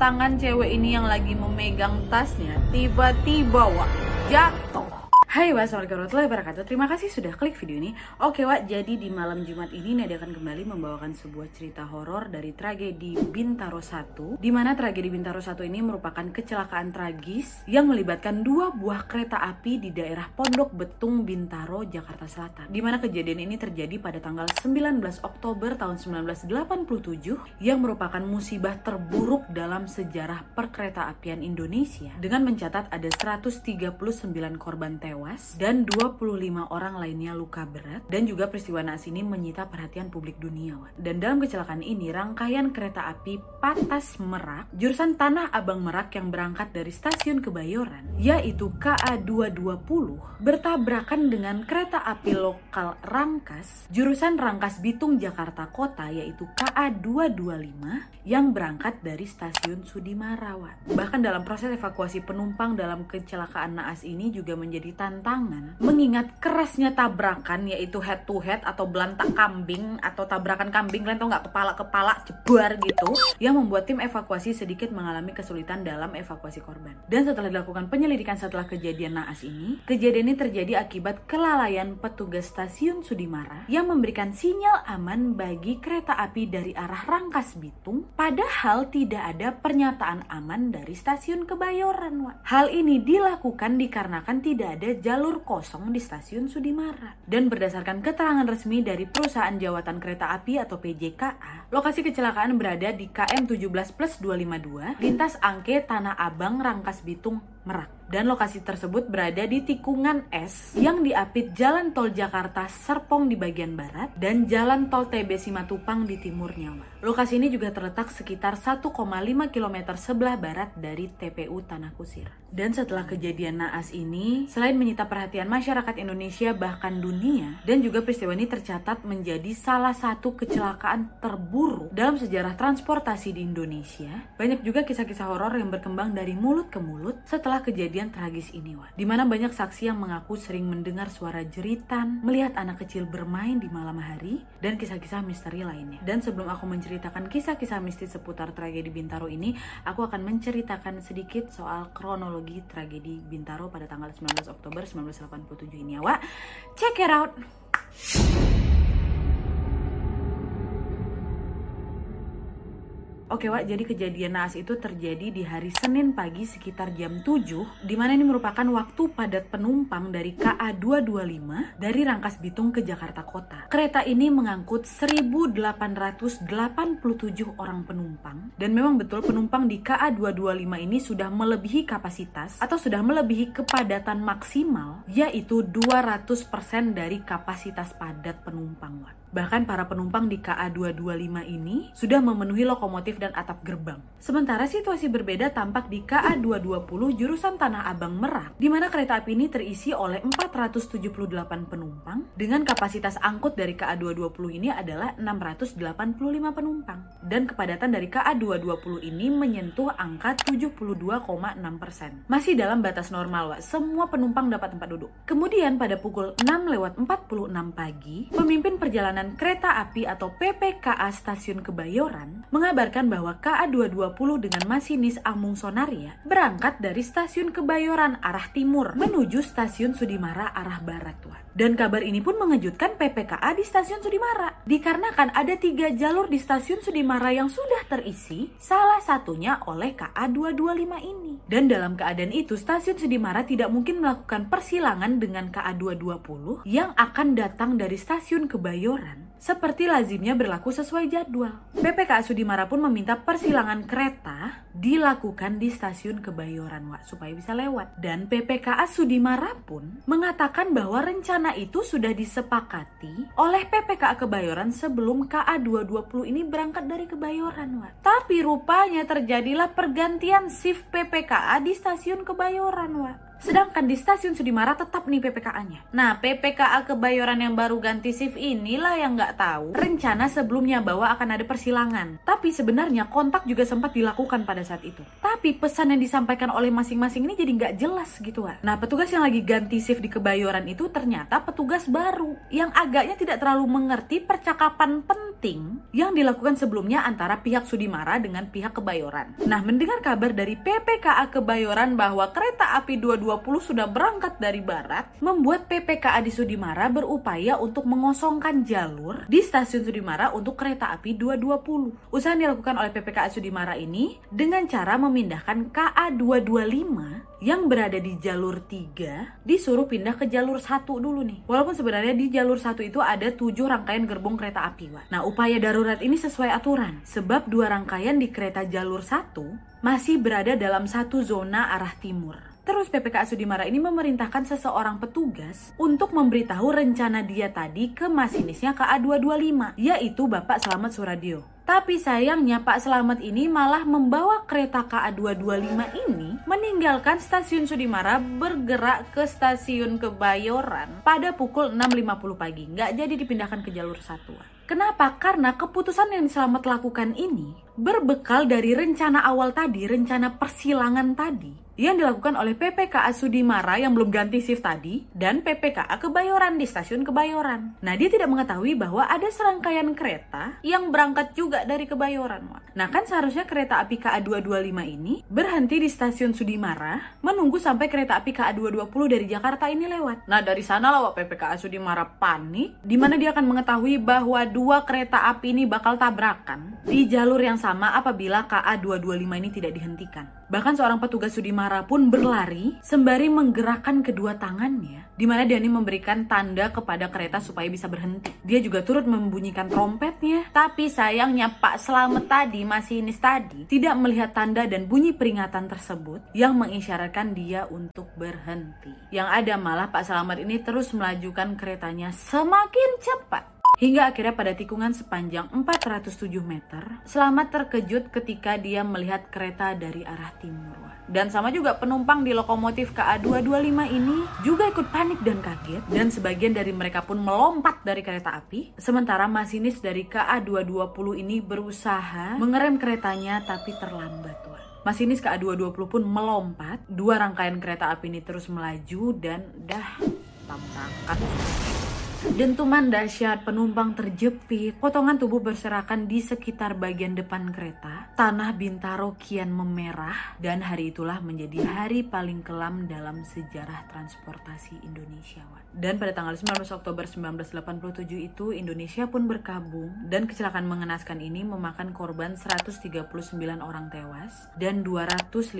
tangan cewek ini yang lagi memegang tasnya tiba-tiba wah jatuh. Hai wassalamualaikum warahmatullahi wabarakatuh. Terima kasih sudah klik video ini. Oke Wak, jadi di malam Jumat ini Nadia akan kembali membawakan sebuah cerita horor dari tragedi Bintaro 1 Di mana tragedi Bintaro 1 ini merupakan kecelakaan tragis Yang melibatkan dua buah kereta api di daerah Pondok Betung Bintaro, Jakarta Selatan. Di mana kejadian ini terjadi pada tanggal 19 Oktober tahun 1987 Yang merupakan musibah terburuk dalam sejarah perkereta apian Indonesia. Dengan mencatat ada 139 korban tewas tewas dan 25 orang lainnya luka berat dan juga peristiwa naas ini menyita perhatian publik dunia. Dan dalam kecelakaan ini rangkaian kereta api Patas Merak jurusan Tanah Abang Merak yang berangkat dari stasiun Kebayoran yaitu KA 220 bertabrakan dengan kereta api lokal Rangkas jurusan Rangkas Bitung Jakarta Kota yaitu KA 225 yang berangkat dari stasiun Sudimarawan. Bahkan dalam proses evakuasi penumpang dalam kecelakaan naas ini juga menjadi tantangan mengingat kerasnya tabrakan yaitu head to head atau belantak kambing atau tabrakan kambing kalian tau nggak kepala kepala jebar gitu yang membuat tim evakuasi sedikit mengalami kesulitan dalam evakuasi korban. Dan setelah dilakukan penyelidikan setelah kejadian naas ini kejadian ini terjadi akibat kelalaian petugas stasiun Sudimara yang memberikan sinyal aman bagi kereta api dari arah Rangkas Bitung padahal tidak ada pernyataan aman dari stasiun Kebayoran hal ini dilakukan dikarenakan tidak ada jalur kosong di stasiun Sudimara. Dan berdasarkan keterangan resmi dari perusahaan jawatan kereta api atau PJKA, lokasi kecelakaan berada di KM 17 plus 252, lintas Angke Tanah Abang Rangkas Bitung, Merak dan lokasi tersebut berada di tikungan S yang diapit Jalan Tol Jakarta Serpong di bagian barat dan Jalan Tol TB Simatupang di timurnya. Lokasi ini juga terletak sekitar 1,5 km sebelah barat dari TPU Tanah Kusir. Dan setelah kejadian naas ini, selain menyita perhatian masyarakat Indonesia bahkan dunia, dan juga peristiwa ini tercatat menjadi salah satu kecelakaan terburuk dalam sejarah transportasi di Indonesia, banyak juga kisah-kisah horor yang berkembang dari mulut ke mulut setelah kejadian kejadian tragis ini, Wan. Di mana banyak saksi yang mengaku sering mendengar suara jeritan, melihat anak kecil bermain di malam hari, dan kisah-kisah misteri lainnya. Dan sebelum aku menceritakan kisah-kisah mistis seputar tragedi Bintaro ini, aku akan menceritakan sedikit soal kronologi tragedi Bintaro pada tanggal 19 Oktober 1987 ini ya, Wak. Check it out! Oke Wak, jadi kejadian naas itu terjadi di hari Senin pagi sekitar jam 7 Di mana ini merupakan waktu padat penumpang dari KA 225 dari Rangkas Bitung ke Jakarta Kota. Kereta ini mengangkut 1887 orang penumpang. Dan memang betul penumpang di KA 225 ini sudah melebihi kapasitas Atau sudah melebihi kepadatan maksimal Yaitu 200% dari kapasitas padat penumpang Wak Bahkan para penumpang di KA 225 ini sudah memenuhi lokomotif dan atap gerbang. Sementara situasi berbeda tampak di KA 220 jurusan Tanah Abang Merak, di mana kereta api ini terisi oleh 478 penumpang dengan kapasitas angkut dari KA 220 ini adalah 685 penumpang. Dan kepadatan dari KA 220 ini menyentuh angka 72,6%. Masih dalam batas normal, Wak. Semua penumpang dapat tempat duduk. Kemudian pada pukul 6 lewat 46 pagi, pemimpin perjalanan Perjalanan Kereta Api atau PPKA Stasiun Kebayoran mengabarkan bahwa KA220 dengan masinis Amung Sonaria berangkat dari Stasiun Kebayoran arah timur menuju Stasiun Sudimara arah barat. Tuan. Dan kabar ini pun mengejutkan PPKA di Stasiun Sudimara dikarenakan ada tiga jalur di Stasiun Sudimara yang sudah terisi, salah satunya oleh KA225 ini. Dan dalam keadaan itu, Stasiun Sudimara tidak mungkin melakukan persilangan dengan KA220 yang akan datang dari Stasiun Kebayoran seperti lazimnya berlaku sesuai jadwal. PPKA Sudimara pun meminta persilangan kereta dilakukan di stasiun Kebayoran Wak supaya bisa lewat. Dan PPKA Sudimara pun mengatakan bahwa rencana itu sudah disepakati oleh PPKA Kebayoran sebelum KA 220 ini berangkat dari Kebayoran Wak. Tapi rupanya terjadilah pergantian shift PPKA di stasiun Kebayoran Wak. Sedangkan di stasiun Sudimara tetap nih PPKA-nya. Nah, PPKA Kebayoran yang baru ganti shift inilah yang nggak tahu rencana sebelumnya bahwa akan ada persilangan. Tapi sebenarnya kontak juga sempat dilakukan pada saat itu. Tapi pesan yang disampaikan oleh masing-masing ini jadi nggak jelas gitu kan. Nah, petugas yang lagi ganti shift di Kebayoran itu ternyata petugas baru yang agaknya tidak terlalu mengerti percakapan penting yang dilakukan sebelumnya antara pihak Sudimara dengan pihak Kebayoran. Nah, mendengar kabar dari PPKA Kebayoran bahwa kereta api 220 sudah berangkat dari barat, membuat PPKA di Sudimara berupaya untuk mengosongkan jalur di stasiun Sudimara untuk kereta api 220. Usaha yang dilakukan oleh PPKA Sudimara ini dengan cara memindahkan KA 225 yang berada di jalur 3 disuruh pindah ke jalur 1 dulu nih. Walaupun sebenarnya di jalur 1 itu ada 7 rangkaian gerbong kereta api, Wak. Nah, upaya darurat ini sesuai aturan sebab dua rangkaian di kereta jalur 1 masih berada dalam satu zona arah timur. Terus PPKA Sudimara ini memerintahkan seseorang petugas untuk memberitahu rencana dia tadi ke masinisnya KA225, yaitu Bapak Selamat Suradio. Tapi sayangnya Pak Selamat ini malah membawa kereta KA225 ini meninggalkan stasiun Sudimara bergerak ke stasiun Kebayoran pada pukul 6.50 pagi. Nggak jadi dipindahkan ke jalur satuan. Kenapa? Karena keputusan yang Selamat lakukan ini berbekal dari rencana awal tadi, rencana persilangan tadi yang dilakukan oleh PPKA Sudimara yang belum ganti shift tadi dan PPKA Kebayoran di stasiun Kebayoran. Nah, dia tidak mengetahui bahwa ada serangkaian kereta yang berangkat juga dari Kebayoran. Nah, kan seharusnya kereta api KA225 ini berhenti di stasiun Sudimara menunggu sampai kereta api KA220 dari Jakarta ini lewat. Nah, dari sana lah PPKA Sudimara panik di mana dia akan mengetahui bahwa dua kereta api ini bakal tabrakan di jalur yang sama apabila KA225 ini tidak dihentikan. Bahkan seorang petugas Sudimara pun berlari sembari menggerakkan kedua tangannya di mana dia ini memberikan tanda kepada kereta supaya bisa berhenti. Dia juga turut membunyikan trompetnya, tapi sayangnya Pak Slamet tadi, masinis tadi, tidak melihat tanda dan bunyi peringatan tersebut yang mengisyaratkan dia untuk berhenti. Yang ada malah Pak Slamet ini terus melajukan keretanya semakin cepat Hingga akhirnya pada tikungan sepanjang 407 meter, Selamat terkejut ketika dia melihat kereta dari arah timur. Dan sama juga penumpang di lokomotif KA225 ini juga ikut panik dan kaget dan sebagian dari mereka pun melompat dari kereta api. Sementara masinis dari KA220 ini berusaha mengerem keretanya tapi terlambat. Masinis KA220 pun melompat, dua rangkaian kereta api ini terus melaju dan dah tabrakan. Dentuman dahsyat, penumpang terjepit, potongan tubuh berserakan di sekitar bagian depan kereta. Tanah Bintaro kian memerah dan hari itulah menjadi hari paling kelam dalam sejarah transportasi Indonesia. Dan pada tanggal 19 Oktober 1987 itu Indonesia pun berkabung dan kecelakaan mengenaskan ini memakan korban 139 orang tewas dan 254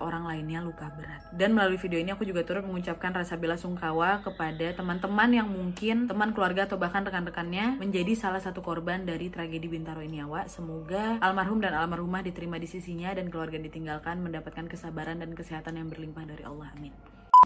orang lainnya luka berat. Dan melalui video ini aku juga turut mengucapkan rasa bela sungkawa kepada teman-teman yang mungkin teman keluarga atau bahkan rekan-rekannya menjadi salah satu korban dari tragedi Bintaro ini awak. Semoga almarhum dan almarhumah diterima di sisinya dan keluarga ditinggalkan mendapatkan kesabaran dan kesehatan yang berlimpah dari Allah. Amin.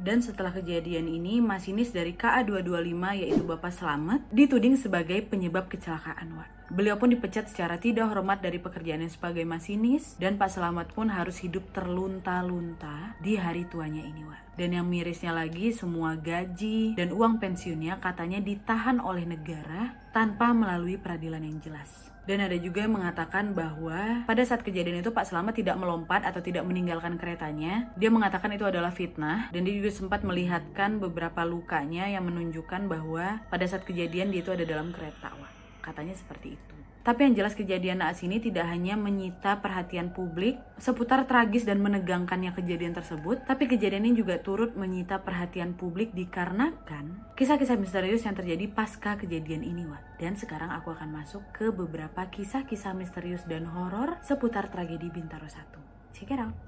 Dan setelah kejadian ini, masinis dari KA225 yaitu Bapak Selamat dituding sebagai penyebab kecelakaan, Wak. Beliau pun dipecat secara tidak hormat dari pekerjaannya sebagai masinis dan Pak Selamat pun harus hidup terlunta-lunta di hari tuanya ini, Wak. Dan yang mirisnya lagi, semua gaji dan uang pensiunnya katanya ditahan oleh negara tanpa melalui peradilan yang jelas. Dan ada juga yang mengatakan bahwa pada saat kejadian itu Pak Selamat tidak melompat atau tidak meninggalkan keretanya. Dia mengatakan itu adalah fitnah dan dia juga sempat melihatkan beberapa lukanya yang menunjukkan bahwa pada saat kejadian dia itu ada dalam kereta. Wah, katanya seperti itu. Tapi yang jelas kejadian naas ini tidak hanya menyita perhatian publik seputar tragis dan menegangkannya kejadian tersebut, tapi kejadian ini juga turut menyita perhatian publik dikarenakan kisah-kisah misterius yang terjadi pasca kejadian ini, Wak. Dan sekarang aku akan masuk ke beberapa kisah-kisah misterius dan horor seputar tragedi Bintaro 1. Check it out.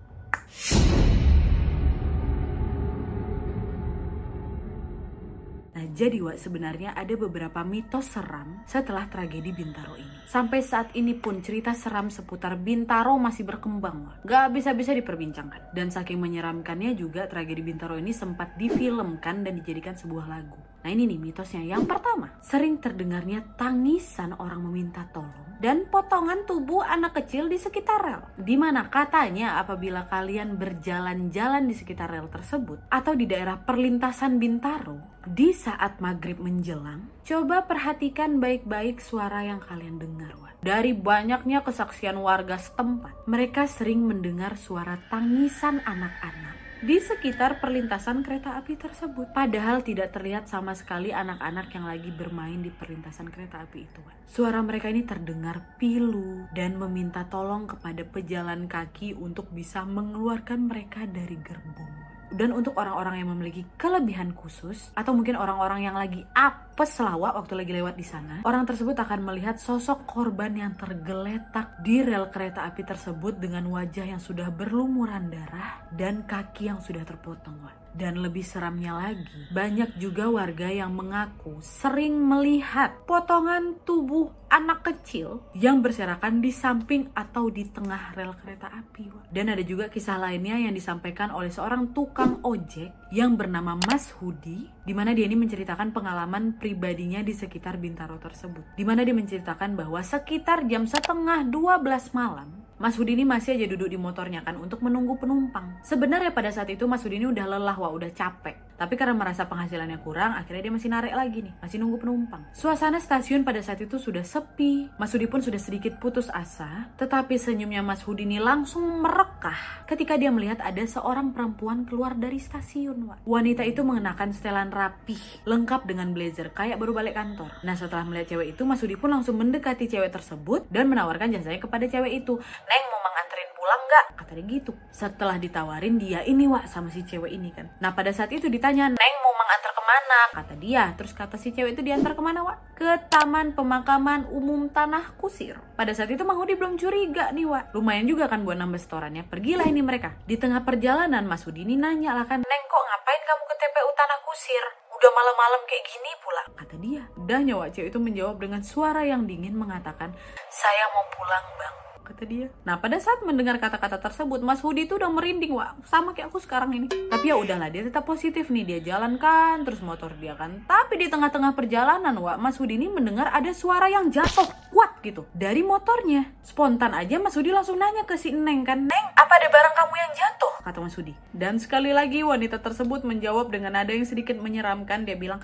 Jadi Wak, sebenarnya ada beberapa mitos seram setelah tragedi Bintaro ini. Sampai saat ini pun cerita seram seputar Bintaro masih berkembang, Wak. Gak bisa-bisa diperbincangkan. Dan saking menyeramkannya juga tragedi Bintaro ini sempat difilmkan dan dijadikan sebuah lagu. Nah ini nih mitosnya. Yang pertama, sering terdengarnya tangisan orang meminta tolong dan potongan tubuh anak kecil di sekitar rel. Di mana katanya apabila kalian berjalan-jalan di sekitar rel tersebut atau di daerah perlintasan Bintaro, di saat maghrib menjelang, coba perhatikan baik-baik suara yang kalian dengar. Wah. Dari banyaknya kesaksian warga setempat, mereka sering mendengar suara tangisan anak-anak di sekitar perlintasan kereta api tersebut. Padahal tidak terlihat sama sekali anak-anak yang lagi bermain di perlintasan kereta api itu. Suara mereka ini terdengar pilu dan meminta tolong kepada pejalan kaki untuk bisa mengeluarkan mereka dari gerbong dan untuk orang-orang yang memiliki kelebihan khusus atau mungkin orang-orang yang lagi apes selawat waktu lagi lewat di sana, orang tersebut akan melihat sosok korban yang tergeletak di rel kereta api tersebut dengan wajah yang sudah berlumuran darah dan kaki yang sudah terpotong. Dan lebih seramnya lagi, banyak juga warga yang mengaku sering melihat potongan tubuh anak kecil yang berserakan di samping atau di tengah rel kereta api. Dan ada juga kisah lainnya yang disampaikan oleh seorang tukang ojek yang bernama Mas Hudi, di mana dia ini menceritakan pengalaman pribadinya di sekitar Bintaro tersebut. Di mana dia menceritakan bahwa sekitar jam setengah 12 malam, Mas Hudi ini masih aja duduk di motornya kan untuk menunggu penumpang. Sebenarnya pada saat itu Mas Hudi ini udah lelah, wah udah capek. Tapi karena merasa penghasilannya kurang, akhirnya dia masih narik lagi nih, masih nunggu penumpang. Suasana stasiun pada saat itu sudah sepi. Mas Hudi pun sudah sedikit putus asa, tetapi senyumnya Mas Hudi ini langsung merekah ketika dia melihat ada seorang perempuan keluar dari stasiun. Wak. Wanita itu mengenakan setelan rapih, lengkap dengan blazer, kayak baru balik kantor. Nah setelah melihat cewek itu, Mas Hudi pun langsung mendekati cewek tersebut dan menawarkan jasanya kepada cewek itu. Neng mau menganterin pulang nggak? Kata dia gitu. Setelah ditawarin dia ini wak sama si cewek ini kan. Nah pada saat itu ditanya, Neng mau mengantar ke mana? Kata dia. Terus kata si cewek itu diantar ke mana wak? Ke Taman Pemakaman Umum Tanah Kusir. Pada saat itu Mang Hudi belum curiga nih wak. Lumayan juga kan buat nambah setorannya. Pergilah ini mereka. Di tengah perjalanan Mas Hudi ini nanya lah kan, Neng kok ngapain kamu ke TPU Tanah Kusir? Udah malam-malam kayak gini pula. Kata dia. Udah nyawa cewek itu menjawab dengan suara yang dingin mengatakan, saya mau pulang bang kata dia. Nah pada saat mendengar kata-kata tersebut Mas Hudi itu udah merinding wah sama kayak aku sekarang ini. Tapi ya udahlah dia tetap positif nih dia jalankan terus motor dia kan. Tapi di tengah-tengah perjalanan wah Mas Hudi ini mendengar ada suara yang jatuh kuat gitu dari motornya. Spontan aja Mas Hudi langsung nanya ke si Neng kan Neng apa ada barang kamu yang jatuh? Kata Mas Hudi. Dan sekali lagi wanita tersebut menjawab dengan nada yang sedikit menyeramkan dia bilang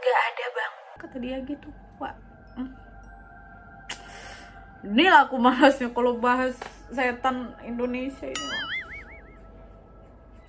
Gak ada bang. Kata dia gitu. Wah. Hmm ini aku malasnya kalau bahas setan Indonesia ini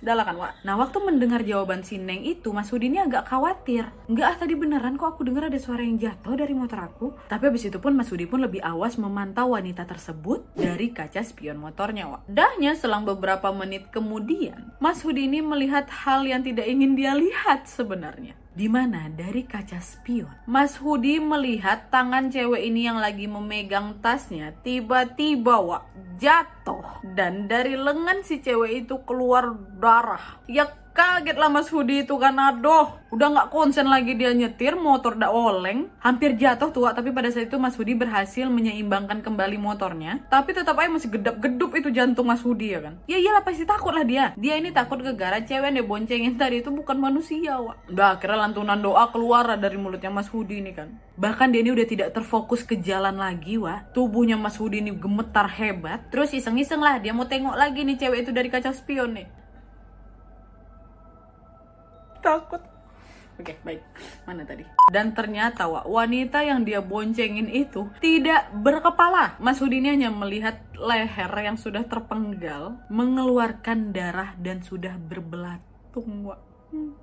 Udah kan, Wak. Nah, waktu mendengar jawaban si Neng itu, Mas Hudi ini agak khawatir. Enggak, ah, tadi beneran kok aku dengar ada suara yang jatuh dari motor aku. Tapi habis itu pun Mas Hudi pun lebih awas memantau wanita tersebut dari kaca spion motornya, Wak. Dahnya selang beberapa menit kemudian, Mas Hudi ini melihat hal yang tidak ingin dia lihat sebenarnya di mana dari kaca spion? Mas Hudi melihat tangan cewek ini yang lagi memegang tasnya tiba-tiba wak jatuh. Dan dari lengan si cewek itu keluar darah. Ya Kaget lah Mas Hudi itu kan, aduh, udah nggak konsen lagi dia nyetir, motor dah oleng, hampir jatuh tua, tapi pada saat itu Mas Hudi berhasil menyeimbangkan kembali motornya, tapi tetap aja masih gedap-gedup itu jantung Mas Hudi ya kan. Ya iyalah pasti takut lah dia. Dia ini takut gegara cewek yang boncengin tadi itu bukan manusia, wak. Udah akhirnya lantunan doa keluar dari mulutnya Mas Hudi ini kan. Bahkan dia ini udah tidak terfokus ke jalan lagi, wah. Tubuhnya Mas Hudi ini gemetar hebat. Terus iseng-iseng lah dia mau tengok lagi nih cewek itu dari kaca spion nih takut Oke, okay, baik. Mana tadi? Dan ternyata wak, wanita yang dia boncengin itu tidak berkepala. Mas Hudini hanya melihat leher yang sudah terpenggal, mengeluarkan darah dan sudah berbelatung, wak.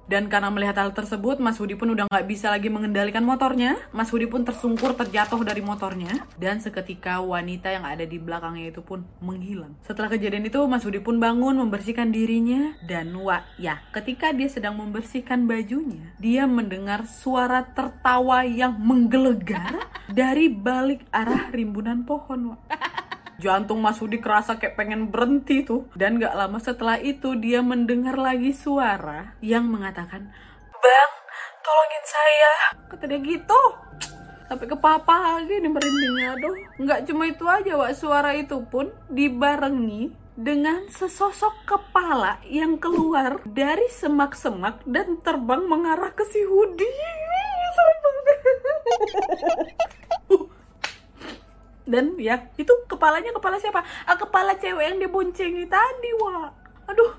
Dan karena melihat hal tersebut, Mas Hudi pun udah nggak bisa lagi mengendalikan motornya. Mas Hudi pun tersungkur terjatuh dari motornya. Dan seketika wanita yang ada di belakangnya itu pun menghilang. Setelah kejadian itu, Mas Hudi pun bangun membersihkan dirinya. Dan wah, ya, ketika dia sedang membersihkan bajunya, dia mendengar suara tertawa yang menggelegar dari balik arah rimbunan pohon. Wak. Jantung Mas Hudi kerasa kayak pengen berhenti tuh. Dan gak lama setelah itu dia mendengar lagi suara yang mengatakan, Bang, tolongin saya. Kata dia gitu. Sampai ke papa lagi nih merindingnya. Aduh, nggak cuma itu aja, Wak. Suara itu pun dibarengi dengan sesosok kepala yang keluar dari semak-semak dan terbang mengarah ke si Hudi. serem banget. Dan ya, itu kepalanya kepala siapa? Ah, kepala cewek yang diboncengi tadi, Wak. Aduh,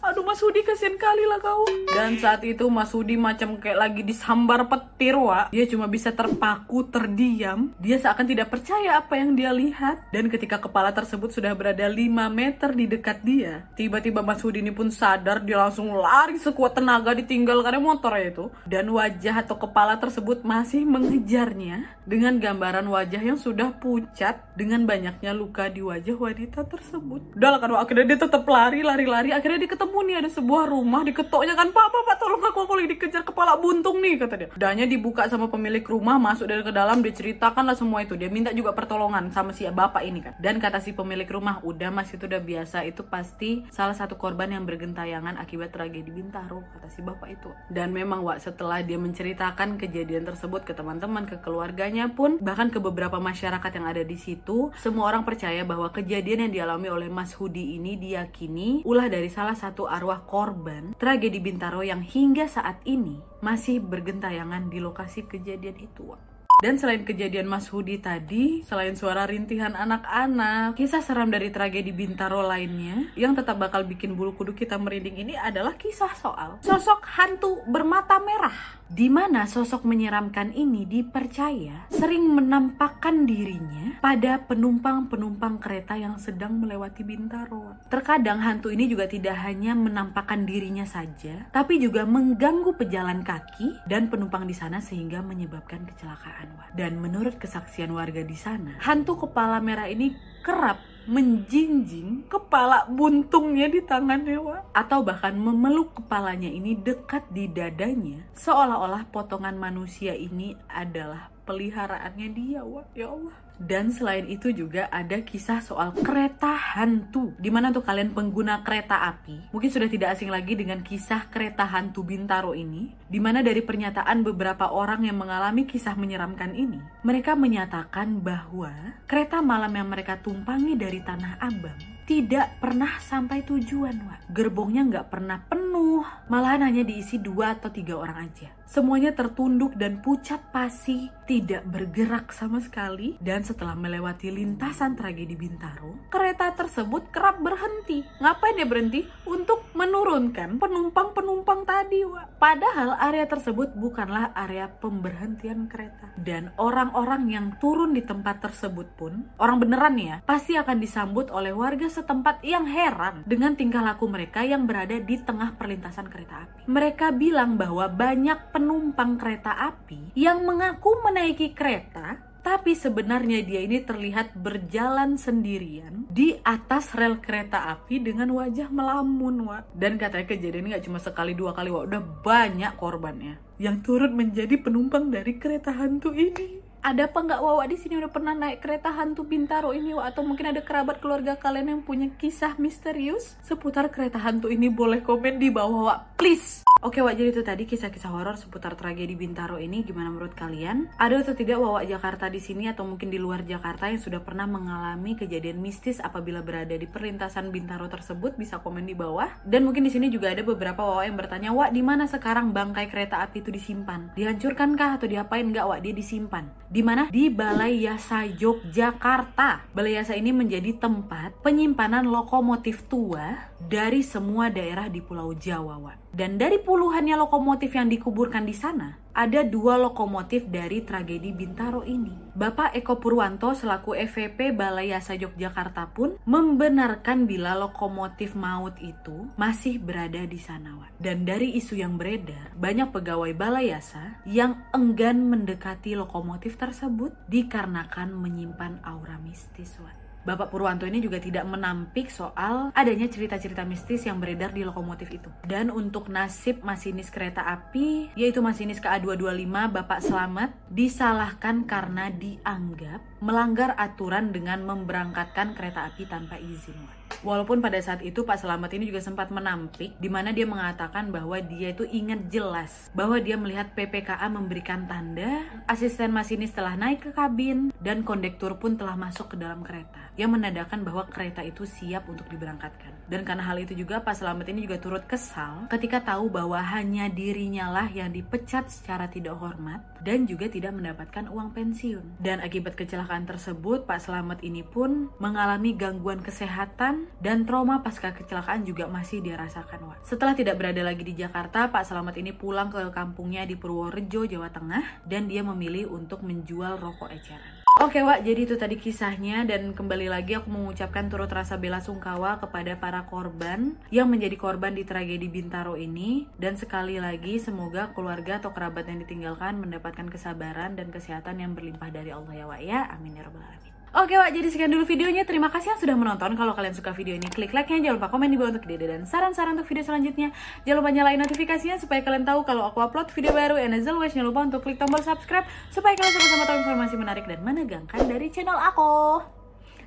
Aduh Mas Hudi kasihan kali lah kau. Dan saat itu Mas Hudi macam kayak lagi disambar petir wa Dia cuma bisa terpaku, terdiam. Dia seakan tidak percaya apa yang dia lihat. Dan ketika kepala tersebut sudah berada 5 meter di dekat dia Tiba-tiba Mas Hudi ini pun sadar Dia langsung lari sekuat tenaga ditinggalkannya motornya itu. Dan wajah atau kepala tersebut masih mengejarnya Dengan gambaran wajah yang sudah pucat Dengan banyaknya luka di wajah wanita tersebut. Udah lah kan akhirnya dia tetap lari, lari-lari Akhirnya dia ketemu ketemu nih ada sebuah rumah diketoknya kan pak pak pak tolong aku aku lagi dikejar kepala buntung nih kata dia. Danya dibuka sama pemilik rumah masuk dari ke dalam diceritakan lah semua itu. Dia minta juga pertolongan sama si bapak ini kan. Dan kata si pemilik rumah udah mas itu udah biasa itu pasti salah satu korban yang bergentayangan akibat tragedi Bintaro kata si bapak itu. Dan memang Wak setelah dia menceritakan kejadian tersebut ke teman-teman ke keluarganya pun bahkan ke beberapa masyarakat yang ada di situ semua orang percaya bahwa kejadian yang dialami oleh Mas Hudi ini diyakini ulah dari salah satu satu arwah korban tragedi Bintaro yang hingga saat ini masih bergentayangan di lokasi kejadian itu. Dan selain kejadian Mas Hudi tadi, selain suara rintihan anak-anak, kisah seram dari tragedi Bintaro lainnya yang tetap bakal bikin bulu kuduk kita merinding ini adalah kisah soal sosok hantu bermata merah. Di mana sosok menyeramkan ini dipercaya sering menampakkan dirinya pada penumpang-penumpang kereta yang sedang melewati Bintaro. Terkadang hantu ini juga tidak hanya menampakkan dirinya saja, tapi juga mengganggu pejalan kaki dan penumpang di sana sehingga menyebabkan kecelakaan. Dan menurut kesaksian warga di sana, hantu kepala merah ini kerap menjinjing kepala buntungnya di tangan dewa. Atau bahkan memeluk kepalanya ini dekat di dadanya. Seolah-olah potongan manusia ini adalah peliharaannya dia wah ya Allah dan selain itu juga ada kisah soal kereta hantu. Di mana tuh kalian pengguna kereta api? Mungkin sudah tidak asing lagi dengan kisah kereta hantu Bintaro ini. Di mana dari pernyataan beberapa orang yang mengalami kisah menyeramkan ini Mereka menyatakan bahwa kereta malam yang mereka tumpangi dari Tanah Abang tidak pernah sampai tujuan, Wak. Gerbongnya nggak pernah penuh, malahan hanya diisi dua atau tiga orang aja. Semuanya tertunduk dan pucat pasi, tidak bergerak sama sekali. Dan setelah melewati lintasan tragedi Bintaro, kereta tersebut kerap berhenti. Ngapain dia berhenti? Untuk menurunkan penumpang-penumpang tadi, Wak. Padahal area tersebut bukanlah area pemberhentian kereta. Dan orang-orang yang turun di tempat tersebut pun, orang beneran ya, pasti akan disambut oleh warga setempat yang heran dengan tingkah laku mereka yang berada di tengah perlintasan kereta api. Mereka bilang bahwa banyak penumpang kereta api yang mengaku menaiki kereta tapi sebenarnya dia ini terlihat berjalan sendirian di atas rel kereta api dengan wajah melamun, Wak. Dan katanya kejadian ini gak cuma sekali dua kali, Wak. Udah banyak korbannya yang turut menjadi penumpang dari kereta hantu ini ada apa nggak Wawa di sini udah pernah naik kereta hantu Bintaro ini Wawa? atau mungkin ada kerabat keluarga kalian yang punya kisah misterius seputar kereta hantu ini boleh komen di bawah Wawa please Oke Wak, jadi itu tadi kisah-kisah horor seputar tragedi Bintaro ini. Gimana menurut kalian? Ada atau tidak Wawa Jakarta di sini atau mungkin di luar Jakarta yang sudah pernah mengalami kejadian mistis apabila berada di perlintasan Bintaro tersebut? Bisa komen di bawah. Dan mungkin di sini juga ada beberapa Wawa yang bertanya, Wak, di mana sekarang bangkai kereta api itu disimpan? Dihancurkankah atau diapain nggak Wak? Dia disimpan. Di mana? Di Balai Yasa Yogyakarta. Balai Yasa ini menjadi tempat penyimpanan lokomotif tua dari semua daerah di Pulau Jawa, Wak. Dan dari puluhannya lokomotif yang dikuburkan di sana, ada dua lokomotif dari tragedi Bintaro ini. Bapak Eko Purwanto selaku EVP Balai Yasa Yogyakarta pun membenarkan bila lokomotif maut itu masih berada di sana. Dan dari isu yang beredar, banyak pegawai Balai Yasa yang enggan mendekati lokomotif tersebut dikarenakan menyimpan aura mistis. Wan. Bapak Purwanto ini juga tidak menampik soal adanya cerita-cerita mistis yang beredar di lokomotif itu. Dan untuk nasib masinis kereta api, yaitu masinis KA225 Bapak Selamat, disalahkan karena dianggap melanggar aturan dengan memberangkatkan kereta api tanpa izin. Walaupun pada saat itu Pak Selamat ini juga sempat menampik di mana dia mengatakan bahwa dia itu ingat jelas bahwa dia melihat PPKA memberikan tanda asisten masinis telah naik ke kabin dan kondektur pun telah masuk ke dalam kereta yang menandakan bahwa kereta itu siap untuk diberangkatkan. Dan karena hal itu juga Pak Selamat ini juga turut kesal ketika tahu bahwa hanya dirinya lah yang dipecat secara tidak hormat dan juga tidak mendapatkan uang pensiun. Dan akibat kecelakaan tersebut Pak Selamat ini pun mengalami gangguan kesehatan dan trauma pasca kecelakaan juga masih dia rasakan Wak. Setelah tidak berada lagi di Jakarta, Pak Selamat ini pulang ke kampungnya di Purworejo, Jawa Tengah dan dia memilih untuk menjual rokok eceran. Oke Wak, jadi itu tadi kisahnya dan kembali lagi aku mengucapkan turut rasa bela sungkawa kepada para korban yang menjadi korban di tragedi Bintaro ini dan sekali lagi semoga keluarga atau kerabat yang ditinggalkan mendapatkan kesabaran dan kesehatan yang berlimpah dari Allah ya Wak ya. Amin ya rabbal alamin. Oke Wak, jadi sekian dulu videonya. Terima kasih yang sudah menonton. Kalau kalian suka video ini, klik like-nya. Jangan lupa komen di bawah untuk ide dan saran-saran untuk video selanjutnya. Jangan lupa nyalain notifikasinya supaya kalian tahu kalau aku upload video baru. And as always, jangan lupa untuk klik tombol subscribe supaya kalian sama-sama tahu informasi menarik dan menegangkan dari channel aku.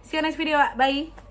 See you next video, Wak. Bye!